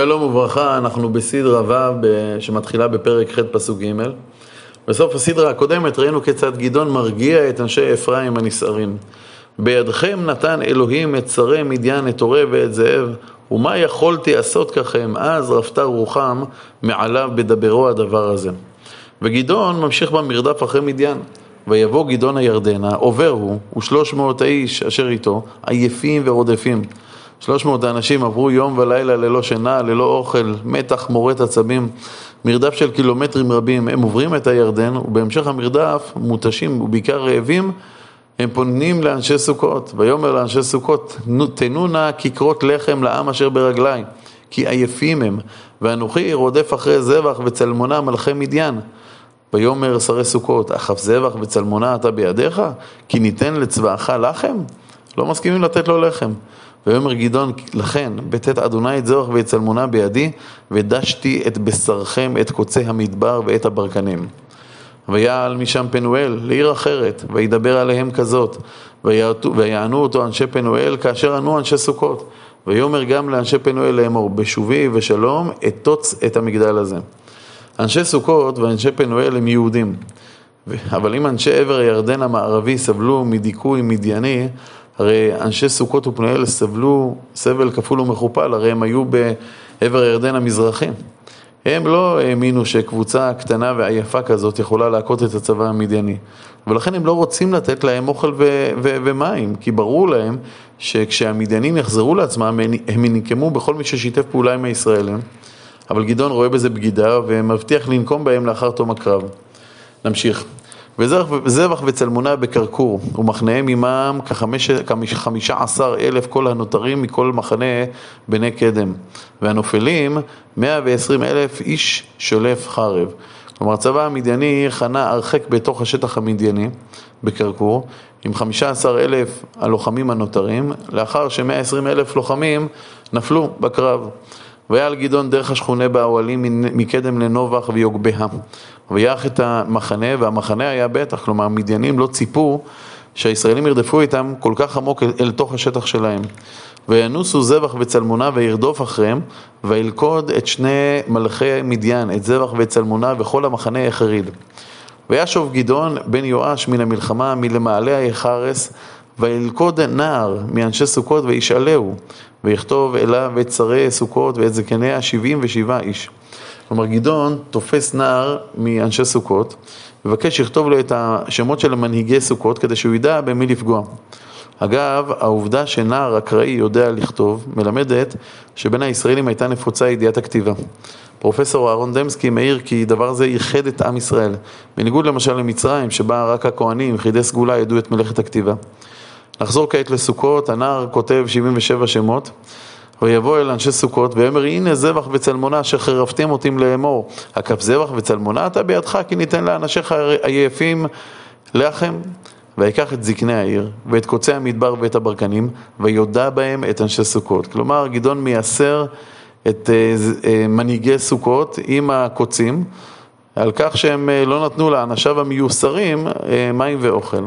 שלום וברכה, אנחנו בסדרה ו' שמתחילה בפרק ח' פסוק ג'. בסוף הסדרה הקודמת ראינו כיצד גדעון מרגיע את אנשי אפרים הנסערים. בידכם נתן אלוהים את שרי מדיין, את עורב ואת זאב, ומה יכולתי לעשות ככם? אז רפתה רוחם מעליו בדברו הדבר הזה. וגדעון ממשיך במרדף אחרי מדיין. ויבוא גדעון הירדנה, עובר הוא, ושלוש מאות האיש אשר איתו, עייפים ורודפים. שלוש מאות האנשים עברו יום ולילה ללא שינה, ללא אוכל, מתח מורט עצבים, מרדף של קילומטרים רבים. הם עוברים את הירדן, ובהמשך המרדף, מותשים ובעיקר רעבים, הם פונים לאנשי סוכות. ויאמר לאנשי סוכות, תנו נא כיכרות לחם לעם אשר ברגלי, כי עייפים הם, ואנוכי רודף אחרי זבח וצלמונה מלכי מדיין. ויאמר שרי סוכות, אך אף זבח וצלמונה אתה בידיך? כי ניתן לצבאך לחם? לא מסכימים לתת לו לחם. ויאמר גדעון, לכן, בטאת אדוני את זרח ואת צלמונה בידי, ודשתי את בשרכם, את קוצי המדבר ואת הברקנים. ויעל משם פנואל לעיר אחרת, וידבר עליהם כזאת, ויענו אותו אנשי פנואל כאשר ענו אנשי סוכות. ויאמר גם לאנשי פנואל לאמור, בשובי ושלום אתוץ את המגדל הזה. אנשי סוכות ואנשי פנואל הם יהודים, אבל אם אנשי עבר הירדן המערבי סבלו מדיכוי מדייני, הרי אנשי סוכות ופנואל סבלו סבל כפול ומכופל, הרי הם היו בעבר הירדן המזרחי. הם לא האמינו שקבוצה קטנה ועייפה כזאת יכולה להכות את הצבא המדייני. ולכן הם לא רוצים לתת להם אוכל ו- ו- ומים, כי ברור להם שכשהמדיינים יחזרו לעצמם, הם ינקמו בכל מי ששיתף פעולה עם הישראלים. אבל גדעון רואה בזה בגידה ומבטיח לנקום בהם לאחר תום הקרב. נמשיך. וזבח וצלמונה בקרקור, ומחניהם עמם כחמישה עשר אלף כל הנותרים מכל מחנה בני קדם, והנופלים מאה ועשרים אלף איש שולף חרב. כלומר, הצבא המדייני חנה הרחק בתוך השטח המדייני, בקרקור, עם חמישה עשר אלף הלוחמים הנותרים, לאחר שמאה עשרים אלף לוחמים נפלו בקרב. והיה על גדעון דרך השכונה באוהלים מקדם לנובח ויוגביה. ויח את המחנה, והמחנה היה בטח, כלומר המדיינים לא ציפו שהישראלים ירדפו איתם כל כך עמוק אל, אל תוך השטח שלהם. וינוסו זבח וצלמונה וירדוף אחריהם, וילכוד את שני מלכי מדיין, את זבח ואת צלמונה וכל המחנה החריד. וישוב גדעון בן יואש מן המלחמה מלמעלה היחרס, וילכוד נער מאנשי סוכות וישאלהו, ויכתוב אליו את שרי סוכות ואת זקניה שבעים ושבעה איש. כלומר גדעון תופס נער מאנשי סוכות, מבקש שיכתוב לו את השמות של מנהיגי סוכות כדי שהוא ידע במי לפגוע. אגב, העובדה שנער אקראי יודע לכתוב מלמדת שבין הישראלים הייתה נפוצה ידיעת הכתיבה. פרופסור אהרון דמסקי מעיר כי דבר זה ייחד את עם ישראל, בניגוד למשל למצרים שבה רק הכהנים, חידי סגולה, ידעו את מלאכת הכתיבה. נחזור כעת לסוכות, הנער כותב 77 שמות, ויבוא אל אנשי סוכות, ויאמר הנה זבח וצלמונה אשר חרפתם אותי לאמור, הכף זבח וצלמונה אתה בידך כי ניתן לאנשיך עייפים לחם. ויקח את זקני העיר, ואת קוצי המדבר ואת הברקנים, ויודע בהם את אנשי סוכות. כלומר, גדעון מייסר את אה, אה, מנהיגי סוכות עם הקוצים, על כך שהם אה, לא נתנו לאנשיו המיוסרים מים ואוכל.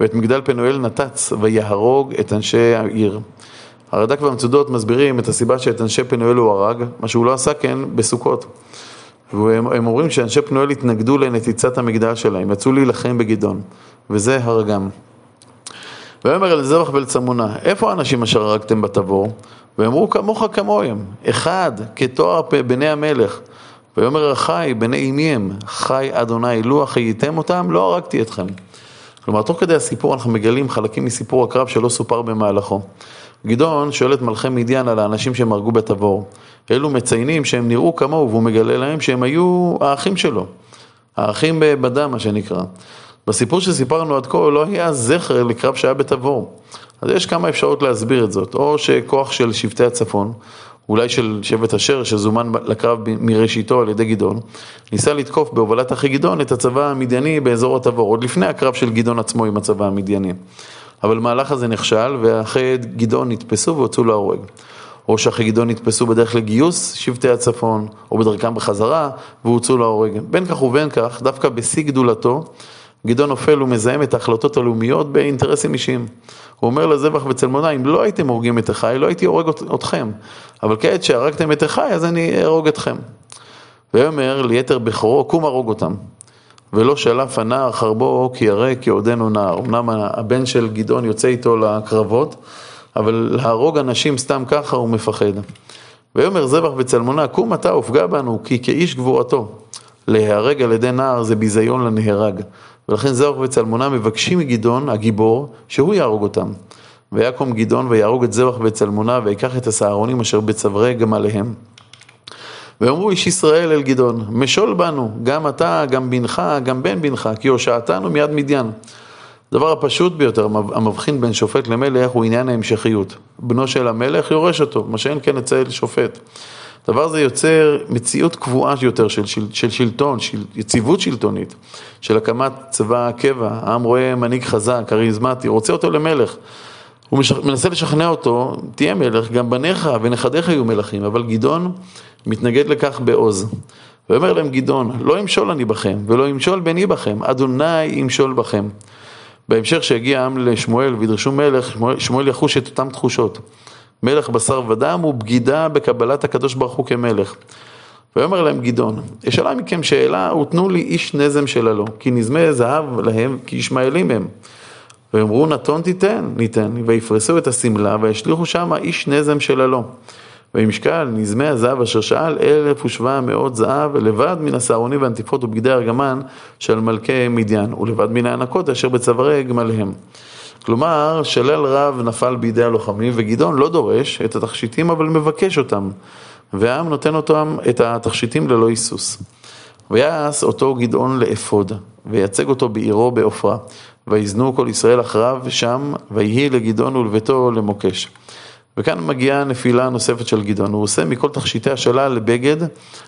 ואת מגדל פנואל נתץ ויהרוג את אנשי העיר. הרד"ק והמצודות מסבירים את הסיבה שאת אנשי פנואל הוא הרג, מה שהוא לא עשה כן בסוכות. והם אומרים שאנשי פנואל התנגדו לנתיצת המגדל שלהם, יצאו להילחם בגדעון, וזה הרגם. ויאמר אל זבח ואל צמונה, איפה האנשים אשר הרגתם בתבור? ואמרו כמוך כמוהם, אחד כתואר בני המלך. ויאמר החי בני אמי הם, חי אדוני, לו החייתם אותם, לא הרגתי אתכם. כלומר, תוך כדי הסיפור אנחנו מגלים חלקים מסיפור הקרב שלא סופר במהלכו. גדעון שואל את מלכי מדיין על האנשים שהם הרגו בתבור. אלו מציינים שהם נראו כמוהו, והוא מגלה להם שהם היו האחים שלו. האחים בדם, מה שנקרא. בסיפור שסיפרנו עד כה לא היה זכר לקרב שהיה בתבור. אז יש כמה אפשרויות להסביר את זאת. או שכוח של שבטי הצפון, אולי של שבט אשר, שזומן לקרב מראשיתו על ידי גדעון, ניסה לתקוף בהובלת אחי גדעון את הצבא המדייני באזור התבור, עוד לפני הקרב של גדעון עצמו עם הצבא המדייני. אבל המהלך הזה נכשל, ואחי גדעון נתפסו והוצאו להורג. או שאחי גדעון נתפסו בדרך לגיוס שבטי הצפון, או בדרכם בחזרה, והוצאו להורג. בין כך ובין כך, דווקא בשיא גדולתו, גדעון נופל ומזהם את ההחלטות הלאומיות באינטרסים אישיים. הוא אומר לזבח בצלמונה, אם לא הייתם הורגים את אחי, לא הייתי הורג אתכם. אבל כעת שהרגתם את אחי, אז אני אהרוג אתכם. ויאמר ליתר בכורו, קום הרוג אותם. ולא שלף הנער חרבו כי ירא כי עודנו נער. אמנם הבן של גדעון יוצא איתו לקרבות, אבל להרוג אנשים סתם ככה הוא מפחד. ויאמר זבח בצלמונה, קום אתה ופגע בנו, כי כאיש גבורתו. להיהרג על ידי נער זה ביזיון לנהרג. ולכן זבח וצלמונה מבקשים מגדעון, הגיבור, שהוא יהרוג אותם. ויקום גדעון ויהרוג את זבח בצלמונה, ויקח את הסהרונים אשר בצווארי גמליהם. ואמרו איש ישראל אל גדעון, משול בנו, גם אתה, גם בנך, גם בן בנך, כי הושעתנו מיד מדיין. הדבר הפשוט ביותר, המבחין בין שופט למלך, הוא עניין ההמשכיות. בנו של המלך יורש אותו, מה שאין כן אצל שופט. הדבר הזה יוצר מציאות קבועה יותר של, של, של שלטון, של יציבות שלטונית, של הקמת צבא הקבע. העם רואה מנהיג חזק, כריזמטי, רוצה אותו למלך. הוא משכ... מנסה לשכנע אותו, תהיה מלך, גם בניך ונכדיך יהיו מלכים, אבל גדעון מתנגד לכך בעוז. ואומר להם גדעון, לא אמשול אני בכם, ולא אמשול בני בכם, אדוני ימשול בכם. בהמשך שהגיע העם לשמואל וידרשו מלך, שמואל יחוש את אותן תחושות. מלך בשר ודם הוא בגידה בקבלת הקדוש ברוך הוא כמלך. ויאמר להם גדעון, אשאלה מכם שאלה ותנו לי איש נזם שללו, כי נזמי זהב להם, כי ישמעאלים הם. ויאמרו נתון תיתן, ניתן, ויפרסו את השמלה וישליכו שמה איש נזם שללו. וימשקל נזמי הזהב אשר שאל אלף ושבע מאות זהב לבד מן הסהרונים והנטיפות ובגדי ארגמן של מלכי מדיין ולבד מן הענקות אשר בצווארי גמליהם. כלומר, שלל רב נפל בידי הלוחמים וגדעון לא דורש את התכשיטים אבל מבקש אותם והעם נותן אותם, את התכשיטים ללא היסוס. ויעש אותו גדעון לאפוד וייצג אותו בעירו בעופרה ויזנו כל ישראל אחריו שם ויהי לגדעון ולביתו למוקש. וכאן מגיעה הנפילה הנוספת של גדעון, הוא עושה מכל תכשיטי השלל לבגד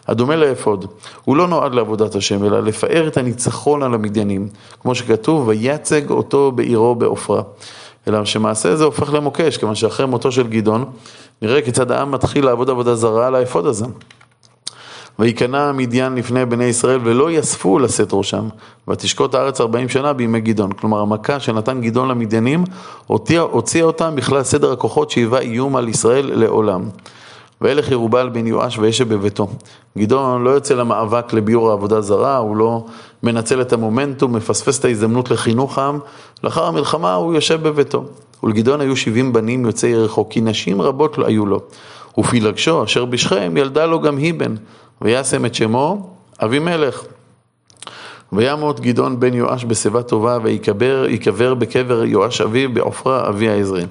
הדומה לאפוד. הוא לא נועד לעבודת השם, אלא לפאר את הניצחון על המדיינים, כמו שכתוב, ויצג אותו בעירו בעופרה. אלא שמעשה זה הופך למוקש, כיוון שאחרי מותו של גדעון, נראה כיצד העם מתחיל לעבוד עבודה זרה על האפוד הזה. וייכנע מדיין לפני בני ישראל ולא יספו לשאת ראשם, ותשקוט הארץ ארבעים שנה בימי גדעון. כלומר, המכה שנתן גדעון למדיינים הוציאה אותם בכלל סדר הכוחות שהיווה איום על ישראל לעולם. וילך ירובל בן יואש וישב בביתו. גדעון לא יוצא למאבק לביור העבודה זרה, הוא לא מנצל את המומנטום, מפספס את ההזדמנות לחינוך העם, לאחר המלחמה הוא יושב בביתו. ולגדעון היו שבעים בנים יוצאי ירחו, כי נשים רבות היו לו. ופילגשו אשר בשכם ילדה לו גם היא בן, וישם את שמו אבימלך. וימות גדעון בן יואש בשיבה טובה, ויקבר בקבר יואש אביו בעופרה אבי העזרי.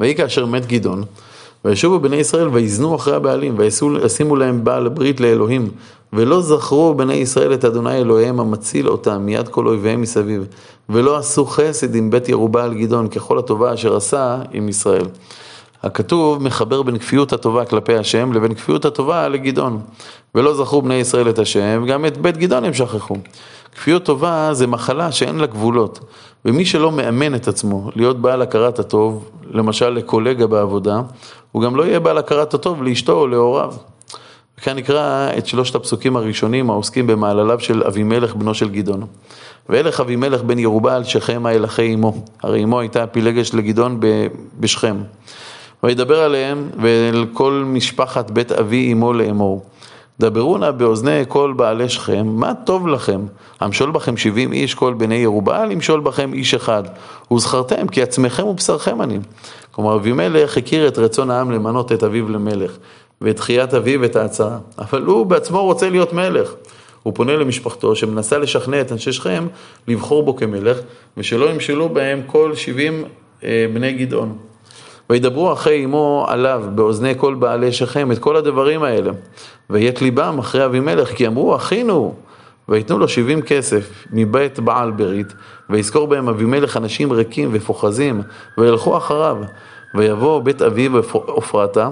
ויהי כאשר מת גדעון, וישובו בני ישראל ויזנו אחרי הבעלים, וישימו להם בעל ברית לאלוהים, ולא זכרו בני ישראל את אדוני אלוהיהם המציל אותם מיד כל אויביהם מסביב, ולא עשו חסד עם בית ירובעל גדעון ככל הטובה אשר עשה עם ישראל. הכתוב מחבר בין כפיות הטובה כלפי השם לבין כפיות הטובה לגדעון. ולא זכרו בני ישראל את השם, גם את בית גדעון הם שכחו. כפיות טובה זה מחלה שאין לה גבולות, ומי שלא מאמן את עצמו להיות בעל הכרת הטוב, למשל לקולגה בעבודה, הוא גם לא יהיה בעל הכרת הטוב לאשתו או להוריו. וכאן נקרא את שלושת הפסוקים הראשונים העוסקים במעלליו של אבימלך בנו של גדעון. וילך אבימלך בן ירובעל שכם האלכי אמו, הרי אמו הייתה פילגש לגדעון בשכם. וידבר עליהם ואל כל משפחת בית אבי אמו לאמור. דברו נא באוזני כל בעלי שכם, מה טוב לכם? המשול בכם שבעים איש, כל בני ירובעל, ימשול בכם איש אחד. וזכרתם כי עצמכם ובשרכם אני. כלומר, אבימלך הכיר את רצון העם למנות את אביו למלך, ואת תחיית אביו את ההצעה. אבל הוא בעצמו רוצה להיות מלך. הוא פונה למשפחתו שמנסה לשכנע את אנשי שכם לבחור בו כמלך, ושלא ימשלו בהם כל שבעים אה, בני גדעון. וידברו אחרי אמו עליו באוזני כל בעלי שכם את כל הדברים האלה. ויית ליבם אחרי אבימלך כי אמרו אחינו ויתנו לו שבעים כסף מבית בעל ברית ויזכור בהם אבימלך אנשים ריקים ופוחזים וילכו אחריו ויבוא בית אביו עופרתה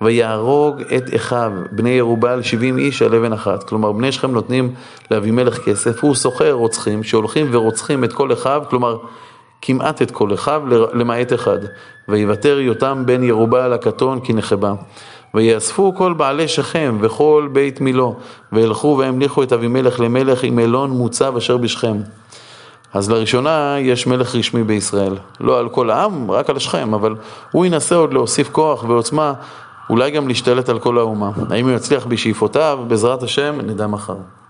ויהרוג את אחיו בני ירובל שבעים איש על אבן אחת כלומר בני שכם נותנים לאבימלך כסף הוא סוחר רוצחים שהולכים ורוצחים את כל אחיו כלומר כמעט את כל אחיו למעט אחד, ויוותר יותם בן ירובעל הקטון כנחבה. ויאספו כל בעלי שכם וכל בית מילו, וילכו והמליכו את אבימלך למלך עם אלון מוצב אשר בשכם. אז לראשונה יש מלך רשמי בישראל. לא על כל העם, רק על השכם, אבל הוא ינסה עוד להוסיף כוח ועוצמה, אולי גם להשתלט על כל האומה. האם הוא יצליח בשאיפותיו, בעזרת השם, נדע מחר.